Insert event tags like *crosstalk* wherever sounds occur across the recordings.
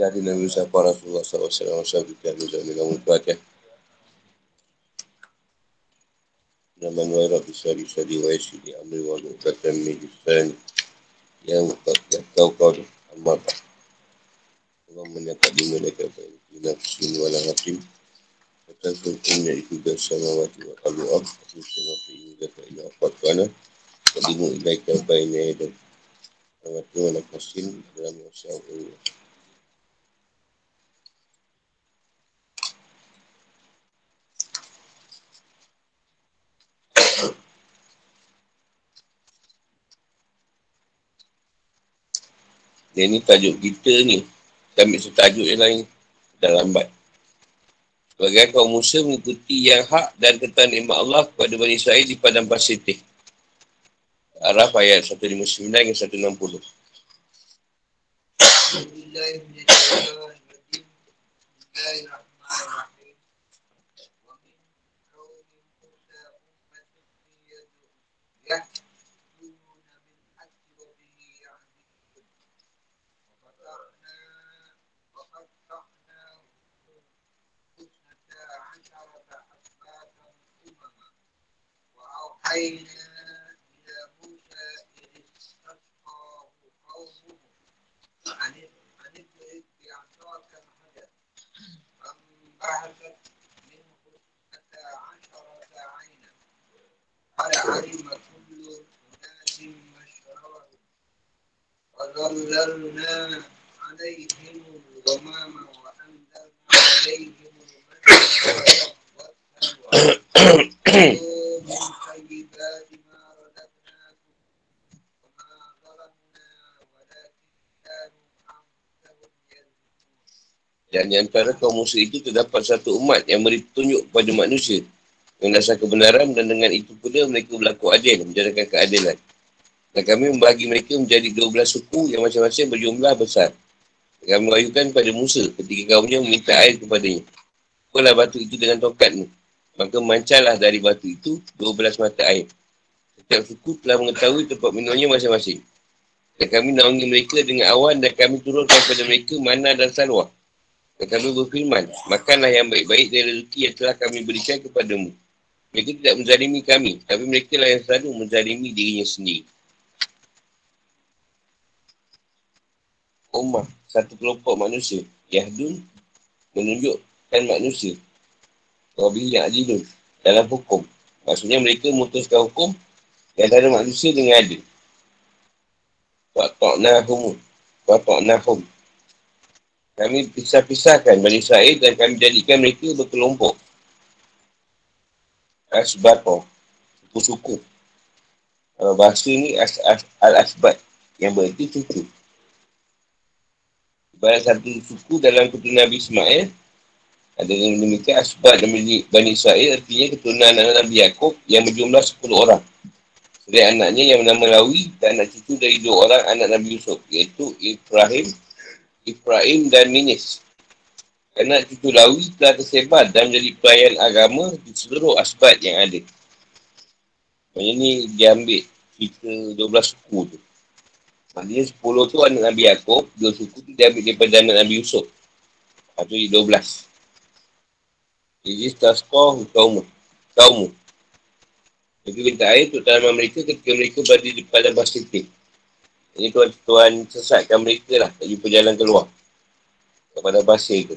Dari Nabi Muhammad Rasulullah SAW SAW kita bisa dengan muka Nama Nuai Rabbi Sari Sari Wa Yasidi Amri Wa Nukatan Mijisan Yang kau kau Amat Allah menyatakan dimulakan Nafsin Wala Hakim Kata Sultannya itu bersama Wati Wa Kalu'ah Sultan Wa Fi'in Kata Ila Afat Kana Kadimu Ilaika Baina Adam Wati Wa Nakasin Dalam Masa Allah Yang ni tajuk kita ni. Kita ambil tajuk yang lain. Dah lambat. Sebagai kaum Musa mengikuti yang hak dan ketan nikmat Allah kepada Bani Israel di Padang Pasir Teh. Araf ayat 159 hingga 160. أوحينا إلى موسى إذ استسقاه قومه أن اضرب بعصاك الحجر فانبعثت منه اثنتا عشرة عينا قد علم كل أناس مشربهم وظللنا عليهم الغمام Dan di antara kaum Musa itu terdapat satu umat yang beri petunjuk kepada manusia dengan dasar kebenaran dan dengan itu pula mereka berlaku adil, menjalankan keadilan. Dan kami membagi mereka menjadi 12 suku yang masing-masing berjumlah besar. Dan kami mewahyukan kepada Musa ketika kaumnya meminta air kepadanya. Pukullah batu itu dengan tongkatmu. Maka mancalah dari batu itu 12 mata air. Setiap suku telah mengetahui tempat minumnya masing-masing. Dan kami naungi mereka dengan awan dan kami turunkan kepada mereka mana dan salwah. Dan kami berfirman, makanlah yang baik-baik dari rezeki yang telah kami berikan kepadamu. Mereka tidak menzalimi kami, tapi mereka lah yang selalu menzalimi dirinya sendiri. Ummah, satu kelompok manusia. Yahdun menunjukkan manusia. Wabi yang adilun dalam hukum. Maksudnya mereka memutuskan hukum yang ada manusia dengan adil. Wa'ta'nahum. Wa'ta'nahum. Kami pisah-pisahkan Bani Israel dan kami jadikan mereka berkelompok. Asbato. Suku-suku. Kalau bahasa ni as, as, Al-Asbat. Yang berarti suku. Ibarat satu suku dalam keturunan Nabi Ismail. Ada yang demikian Asbat dan Bani Israel. Artinya keturunan anak Nabi Yaakob yang berjumlah 10 orang. Dari anaknya yang bernama Lawi dan anak cucu dari dua orang anak Nabi Yusuf. Iaitu Ibrahim Ibrahim dan Minis. Kerana cucu Lawi telah tersebar dan menjadi pelayan agama di seluruh asbat yang ada. Maksudnya ni dia ambil cerita 12 suku tu. Maksudnya 10 tu anak Nabi Yaakob, 2 suku tu dia ambil daripada anak Nabi Yusuf. Itu jadi 12. Jadi Taskoh kaum kaum. Jadi minta air untuk tanaman mereka ketika mereka berada di depan bahasa ini tuan-tuan sesatkan mereka lah. Tak jumpa jalan keluar. Kepada pasir tu.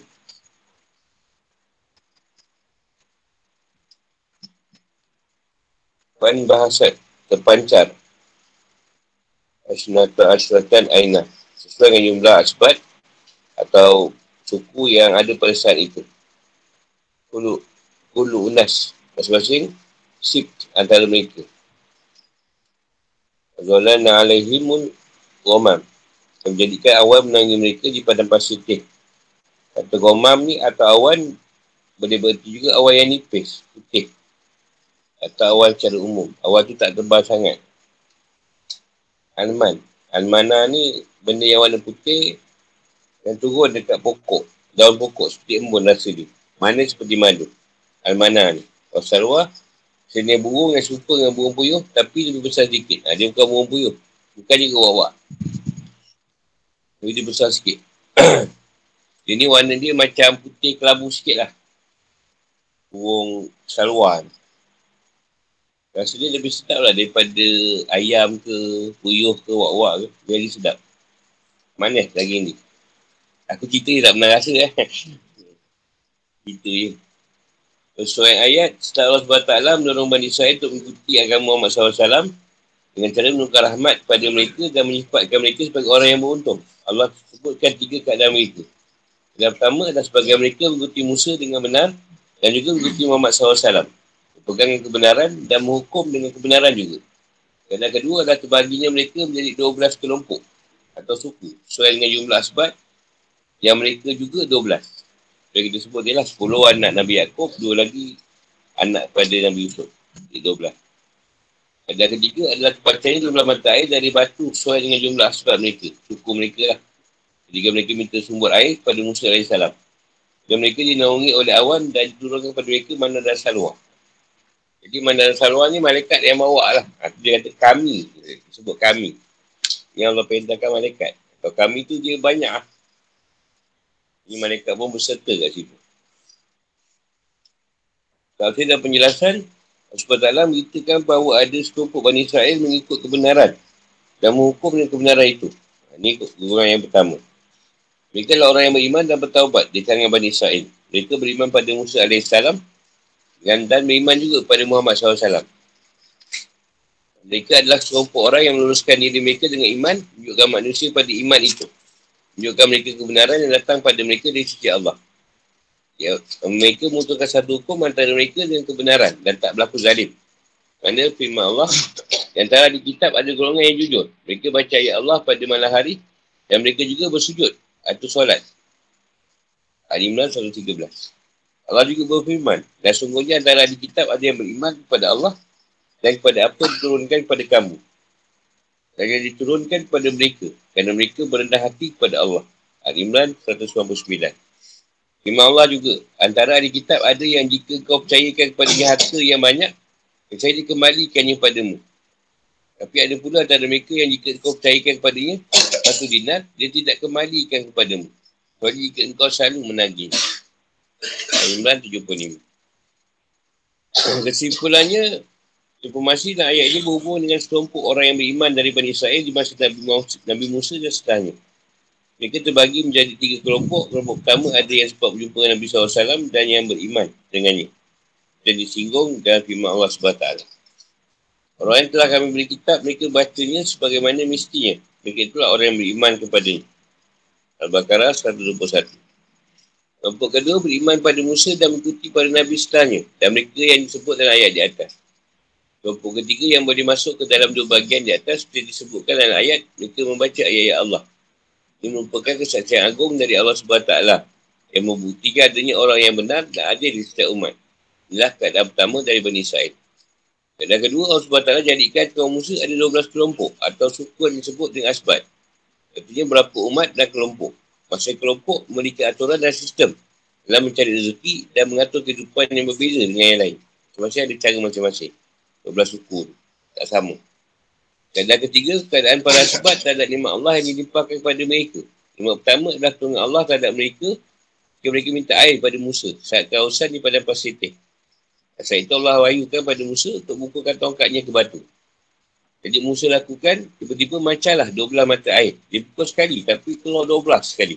Pan bahasa terpancar. Asnata asratan aina. Sesuai dengan jumlah asbat atau suku yang ada pada saat itu. Kulu, kulu unas. Masing-masing sip antara mereka. Zalana alaihimun Gomam. Yang menjadikan awan menangis mereka di padang pasir teh. Kata gomam ni atau awan boleh berarti juga awan yang nipis, putih. Atau awan secara umum. Awan tu tak tebal sangat. Alman. Almana ni benda yang warna putih yang turun dekat pokok. Daun pokok seperti embun rasa dia. Mana seperti madu. Almana ni. Wasalwa, seni burung yang serupa dengan burung puyuh tapi lebih besar sedikit. Ha, dia bukan burung puyuh. Bukan juga wawak. Tapi dia besar sikit. *clears throat* Dia ni warna dia macam putih kelabu sikit lah. Burung saluan. Rasa dia lebih sedap lah daripada ayam ke, puyuh ke, wak-wak ke. Very sedap. Manis lagi ni. Aku cerita dia tak pernah rasa eh. *laughs* Cerita je. Sesuai ayat, setelah Allah SWT mendorong Bani Israel untuk mengikuti agama Muhammad SAW dengan cara menukar rahmat kepada mereka dan menyifatkan mereka sebagai orang yang beruntung. Allah sebutkan tiga keadaan mereka. Yang pertama adalah sebagai mereka mengikuti Musa dengan benar dan juga mengikuti Muhammad SAW. Berpegang kebenaran dan menghukum dengan kebenaran juga. Keadaan kedua adalah terbaginya mereka menjadi 12 kelompok atau suku. Sesuai dengan jumlah asbat yang mereka juga 12. Yang kita sebut dia lah 10 anak Nabi Yaakob, dua lagi anak pada Nabi Yusuf. Jadi 12. Dan ketiga adalah kepercayaan jumlah mata air dari batu sesuai dengan jumlah asbab mereka. Suku mereka lah. Ketika mereka minta sumber air kepada Musa AS. Dan mereka dinaungi oleh awan dan diturunkan kepada mereka mana dan salwa. Jadi mana dan salwa ni malaikat yang bawa lah. Ha, dia kata kami. Dia sebut kami. Yang Allah perintahkan malaikat. Kalau kami tu dia banyak lah. Ini malaikat pun berserta kat situ. Kalau saya penjelasan, Sebab dalam beritakan bahawa ada sekelompok Bani Israel mengikut kebenaran dan menghukum dengan kebenaran itu. Ini golongan yang pertama. Mereka adalah orang yang beriman dan bertaubat di kalangan Bani Israel. Mereka beriman pada Musa AS dan, dan beriman juga pada Muhammad SAW. Mereka adalah sekelompok orang yang meluluskan diri mereka dengan iman, menunjukkan manusia pada iman itu. Menunjukkan mereka kebenaran yang datang pada mereka dari sisi Allah. Ya, mereka membutuhkan satu hukum antara mereka dengan kebenaran dan tak berlaku zalim. Kerana firman Allah, *coughs* antara di kitab ada golongan yang jujur. Mereka baca ayat Allah pada malam hari dan mereka juga bersujud atau solat. Al-Imran 113. Allah juga berfirman, dan sungguhnya antara di kitab ada yang beriman kepada Allah dan kepada apa diturunkan kepada kamu dan yang diturunkan kepada mereka kerana mereka berendah hati kepada Allah. Al-Imran 199. Firman Allah juga, antara ahli kitab ada yang jika kau percayakan kepada harta yang banyak, saya dikembalikannya padamu. Tapi ada pula antara mereka yang jika kau percayakan kepadanya satu dinar, dia tidak kembalikan kepadamu. Kecuali jika engkau selalu menagih. Al-Imran 75. Kesimpulannya, Informasi dan ayat ini berhubung dengan sekelompok orang yang beriman dari Bani Israel di masa Nabi Musa, Nabi Musa dan setelahnya. Mereka terbagi menjadi tiga kelompok. Kelompok pertama ada yang sebab berjumpa Nabi SAW dan yang beriman dengannya. Dan disinggung dalam firman Allah SWT. Orang yang telah kami beri kitab, mereka bacanya sebagaimana mestinya. Mereka itulah orang yang beriman kepadanya. Al-Baqarah 121. Kelompok kedua beriman pada Musa dan mengikuti pada Nabi setelahnya. Dan mereka yang disebut dalam ayat di atas. Kelompok ketiga yang boleh masuk ke dalam dua bahagian di atas seperti disebutkan dalam ayat mereka membaca ayat-ayat Allah. Ini merupakan kesaksian agung dari Allah SWT yang membuktikan adanya orang yang benar dan adil di setiap umat. Inilah keadaan pertama dari Bani Israel. Keadaan kedua, Allah SWT jadikan kaum Musa ada 12 kelompok atau suku yang disebut dengan asbat. Artinya berapa umat dan kelompok. Masa kelompok memiliki aturan dan sistem dalam mencari rezeki dan mengatur kehidupan yang berbeza dengan yang lain. Masing-masing ada cara macam-masing. 12 suku tak sama. Keadaan ketiga, keadaan para sebab terhadap nikmat Allah yang dilimpahkan kepada mereka. Nikmat pertama adalah tunggu Allah terhadap mereka jika mereka minta air pada Musa saat kawasan di padang pasir teh. Saat itu Allah wahyukan pada Musa untuk bukukan tongkatnya ke batu. Jadi Musa lakukan, tiba-tiba macalah 12 mata air. Dia pukul sekali, tapi keluar 12 sekali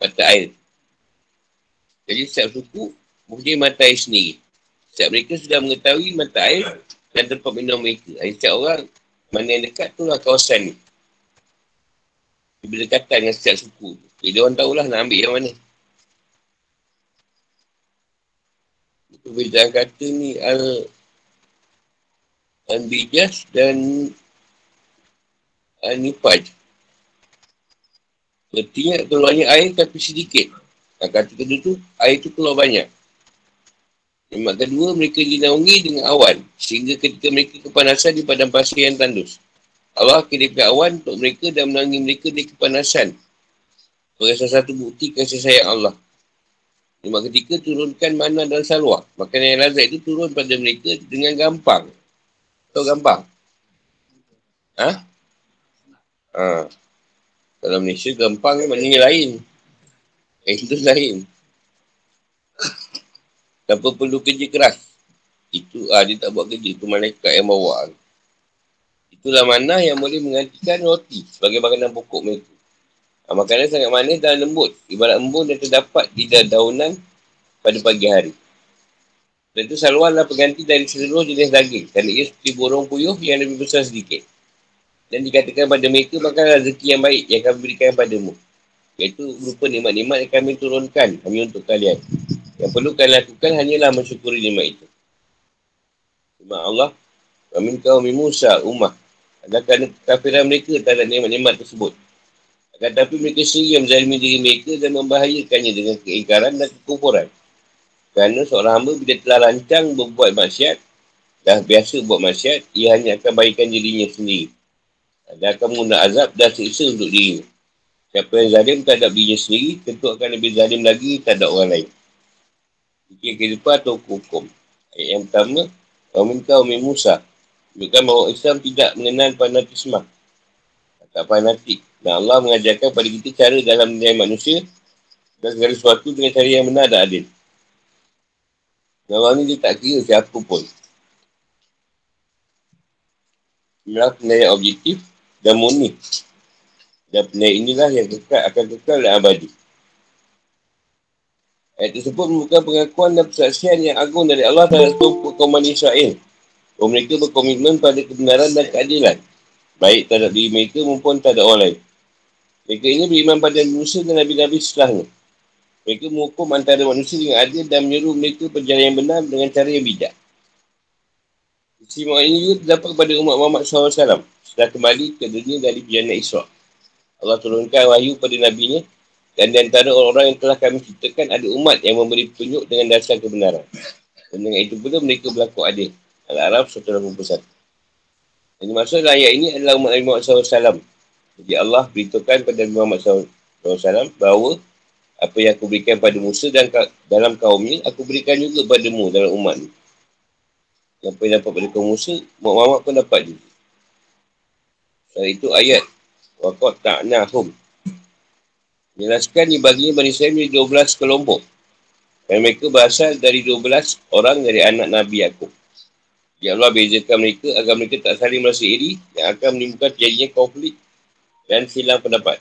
mata air. Jadi setiap suku mempunyai mata air sendiri. Setiap mereka sudah mengetahui mata air dan tempat minum mereka. Setiap orang mana yang dekat tu lah kawasan ni. Berdekatan dengan setiap suku. Jadi orang tahulah nak ambil yang mana. Perbezaan kata ni al Anbijas dan Anipaj. Artinya keluarnya air tapi sedikit. Kata kedua tu, air tu keluar banyak. Nikmat kedua, mereka dinaungi dengan awan. Sehingga ketika mereka kepanasan di padang pasir yang tandus. Allah kirimkan awan untuk mereka dan menangi mereka di kepanasan. Sebagai salah satu bukti kasih sayang Allah. Nikmat ketiga, turunkan mana dan salwa. Makanan yang lazat itu turun pada mereka dengan gampang. Tahu gampang? Ha? Ha. Kalau Malaysia gampang maknanya lain. Eh, itu lain. Tanpa perlu kerja keras. Itu, ah, dia tak buat kerja. Itu malaikat yang bawa. Itulah mana yang boleh menggantikan roti sebagai makanan pokok mereka. Ah, makanan sangat manis dan lembut. Ibarat embun yang terdapat di daunan pada pagi hari. Dan itu saluanlah pengganti dari seluruh jenis daging. Kerana ia seperti burung puyuh yang lebih besar sedikit. Dan dikatakan pada mereka, maka rezeki yang baik yang kami berikan padamu. Iaitu berupa nikmat-nikmat yang kami turunkan hanya untuk kalian. Yang perlu kalian lakukan hanyalah mensyukuri nikmat itu. Terima Allah. Amin kau Musa, Ummah. Adalah kerana kafiran mereka terhadap nikmat-nikmat tersebut. Akan tapi mereka sendiri yang menzalimi diri mereka dan membahayakannya dengan keingkaran dan kekufuran. Kerana seorang hamba bila telah rancang berbuat maksiat, dah biasa buat maksiat, ia hanya akan baikkan dirinya sendiri. Dia akan mengundang azab dan siksa untuk dirinya. Siapa yang zalim terhadap dirinya sendiri, tentu akan lebih zalim lagi terhadap orang lain. Fikir kehidupan atau hukum. Ayat yang pertama, Waminka Umi Musa. Menunjukkan bahawa Islam tidak mengenal fanatisme. Tak fanatik. Dan Allah mengajarkan pada kita cara dalam menilai manusia dan segala sesuatu dengan cara yang benar dan adil. Dan Allah ni dia tak kira siapa pun. Inilah penilaian objektif dan murni. Dan penilaian inilah yang kekal, akan kekal dan abadi. Ayat tersebut membuka pengakuan dan persaksian yang agung dari Allah terhadap seluruh kaum Israel. Bahawa mereka berkomitmen pada kebenaran dan keadilan. Baik terhadap diri mereka maupun terhadap orang lain. Mereka ini beriman pada Musa dan Nabi-Nabi setelahnya. Mereka menghukum antara manusia dengan adil dan menyuruh mereka perjalanan yang benar dengan cara yang bijak. Istimewa ini juga terdapat kepada umat Muhammad SAW setelah kembali ke dunia dari perjalanan Isra. Allah turunkan wahyu pada Nabi-Nya dan di antara orang-orang yang telah kami ciptakan ada umat yang memberi petunjuk dengan dasar kebenaran. Dan dengan itu pula mereka berlaku adil. Al-Arab 181. Yang dimaksud ayat ini adalah umat Nabi Muhammad SAW. Jadi Allah beritahukan kepada Nabi Muhammad SAW bahawa apa yang aku berikan pada Musa dan dalam kaumnya, aku berikan juga padamu dalam umat ni. Apa yang dapat pada kaum Musa, Muhammad pun dapat juga. Setelah itu ayat. Wakot ta'nahum. Menjelaskan dibaginya Bani Israel menjadi 12 kelompok. Dan mereka berasal dari 12 orang dari anak Nabi Yaakob. Ya Allah bezakan mereka agar mereka tak saling merasa iri yang akan menimbulkan terjadinya konflik dan silang pendapat.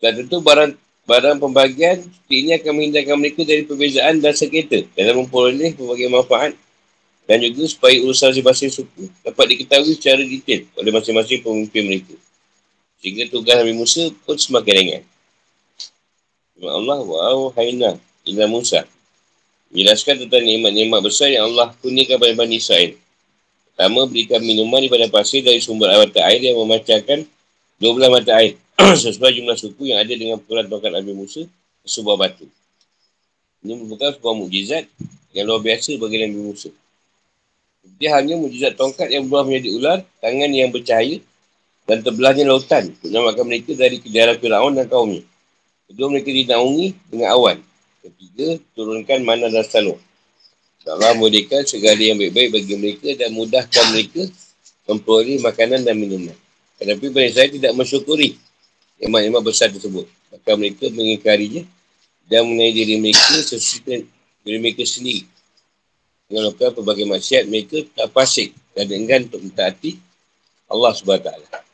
Dan tentu barang barang pembagian ini akan menghindarkan mereka dari perbezaan dan sengketa dalam memperoleh berbagai manfaat dan juga supaya urusan masing-masing suku dapat diketahui secara detail oleh masing-masing pemimpin mereka. Sehingga tugas Nabi Musa pun semakin ringan. Terima Allah wa haina ila Musa. Jelaskan tentang nikmat-nikmat besar yang Allah kurniakan kepada Bani Israel. Pertama, berikan minuman daripada pasir dari sumber mata air yang memancarkan 12 mata air. *clears throat* sesuai jumlah suku yang ada dengan pukulan tongkat Nabi Musa sebuah batu. Ini merupakan sebuah mukjizat yang luar biasa bagi Nabi Musa. Dia hanya mukjizat tongkat yang berubah menjadi ular, tangan yang bercahaya dan terbelahnya lautan untuk menyelamatkan mereka dari kejaran Fir'aun dan kaumnya. Kedua, mereka dinaungi dengan awan. Ketiga, turunkan mana dan salur. Allah memudahkan segala yang baik-baik bagi mereka dan mudahkan mereka memperoleh makanan dan minuman. Tetapi Bani Israel tidak mensyukuri iman-iman besar tersebut. Maka mereka mengingkarinya dan mengenai diri mereka sesuai diri mereka sendiri. Dengan melakukan pelbagai maksiat, mereka tak pasik dan enggan untuk mentaati Allah SWT.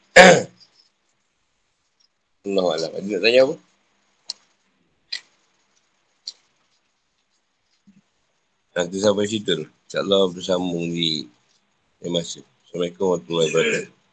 Allah Allah. Ada nak tanya apa? Nanti sampai situ. InsyaAllah bersambung di masa. Assalamualaikum warahmatullahi wabarakatuh.